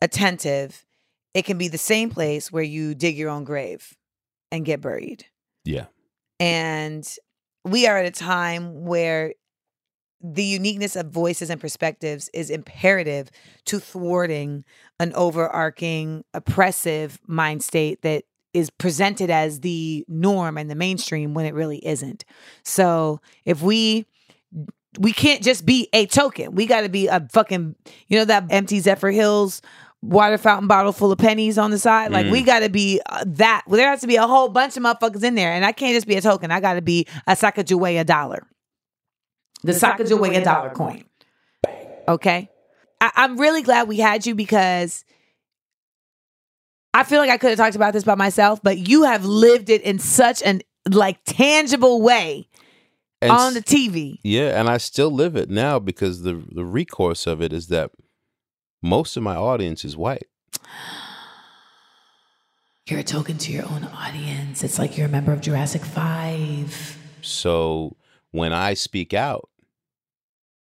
attentive, it can be the same place where you dig your own grave and get buried. yeah. And we are at a time where the uniqueness of voices and perspectives is imperative to thwarting an overarching oppressive mind state that is presented as the norm and the mainstream when it really isn't. So if we we can't just be a token. We got to be a fucking you know that empty Zephyrhills water fountain bottle full of pennies on the side. Like we got to be uh, that. Well, there has to be a whole bunch of motherfuckers in there, and I can't just be a token. I got to be a Sacagawea dollar, the Sacagawea dollar coin. Okay, I- I'm really glad we had you because I feel like I could have talked about this by myself, but you have lived it in such an like tangible way And on the TV. yeah, and I still live it now because the the recourse of it is that most of my audience is white. You're a token to your own audience. It's like you're a member of Jurassic 5. So when I speak out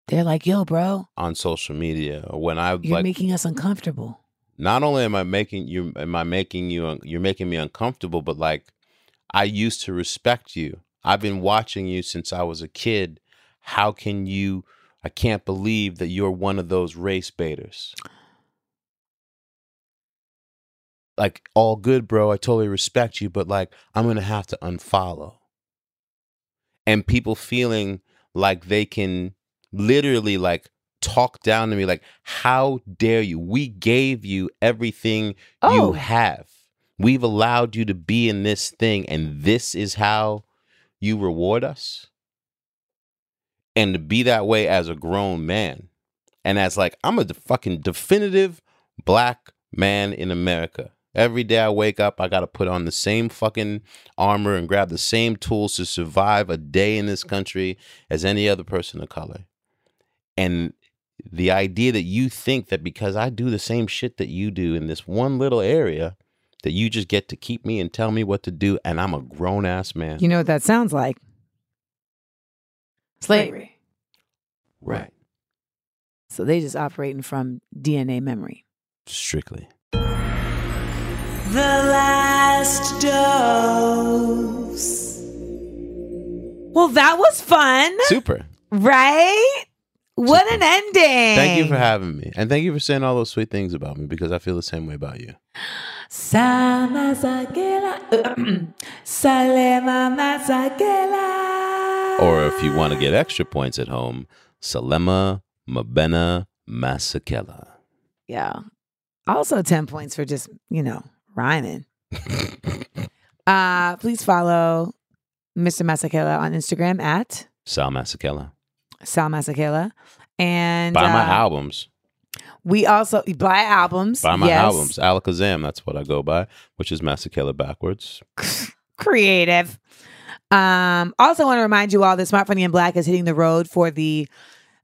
They're like, yo, bro, on social media or when I you're like making us uncomfortable. not only am I making you am I making you you're making me uncomfortable, but like I used to respect you. I've been watching you since I was a kid. How can you? I can't believe that you're one of those race baiters. Like, all good, bro. I totally respect you, but like, I'm going to have to unfollow. And people feeling like they can literally like talk down to me, like, how dare you? We gave you everything Oh. you have. We've allowed you to be in this thing, and this is how you reward us. And to be that way as a grown man, and as like, I'm a fucking definitive black man in America. Every day I wake up, I got to put on the same fucking armor and grab the same tools to survive a day in this country as any other person of color. And the idea that you think that because I do the same shit that you do in this one little area, that you just get to keep me and tell me what to do, and I'm a grown ass man. You know what that sounds like? Slavery. right. So they just operating from DNA memory. Strictly. The last dose. Well, that was fun, Super. right? What an ending. Thank you for having me. And thank you for saying all those sweet things about me because I feel the same way about you. Sama Sakela. Selema Masekela. Or if you want to get extra points at home, Selema Mabena Masekela. Yeah. Also 10 points for just, you know, rhyming. Uh, please follow Mr. Masekela on Instagram at Sal Masekela. Sal Masekela. And Buy my uh, albums. we also buy albums. Buy my yes. albums. Alakazam, that's what I go by, which is Masekela backwards. creative. Um, also want to remind you all that Smart Funny and Black is hitting the road for the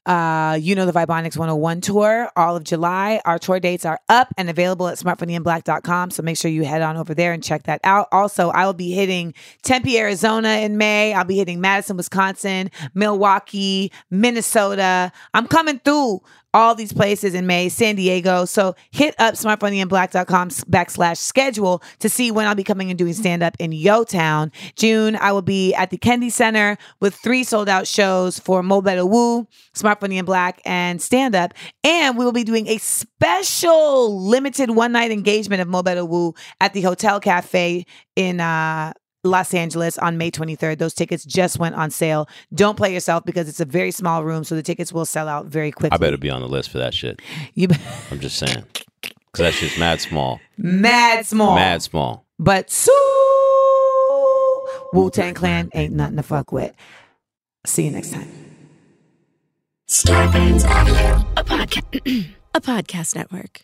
uh, you know the Vibonics 101 tour all of July. Our tour dates are up and available at smartfunnyandblack.com. So make sure you head on over there and check that out. Also, I will be hitting Tempe, Arizona in May. I'll be hitting Madison, Wisconsin, Milwaukee, Minnesota. I'm coming through all these places in May, San Diego. So hit up smartfunnyandblack.com backslash schedule to see when I'll be coming and doing stand up in Yo Town. June, I will be at the Kennedy Center with three sold out shows for Mo Better Woo, Smart Funny and Black, and stand up. And we will be doing a special limited one night engagement of Mo Better Woo at the Hotel Cafe in, uh, Los Angeles on May 23rd. Those tickets just went on sale. Don't play yourself because it's a very small room, so the tickets will sell out very quickly. I better be on the list for that shit. You I'm just saying. Because that shit's mad small. mad small. Mad small. But so Wu Tang Clan ain't nothing to fuck with. See you next time. Starburns Audio, a podcast, a podcast network.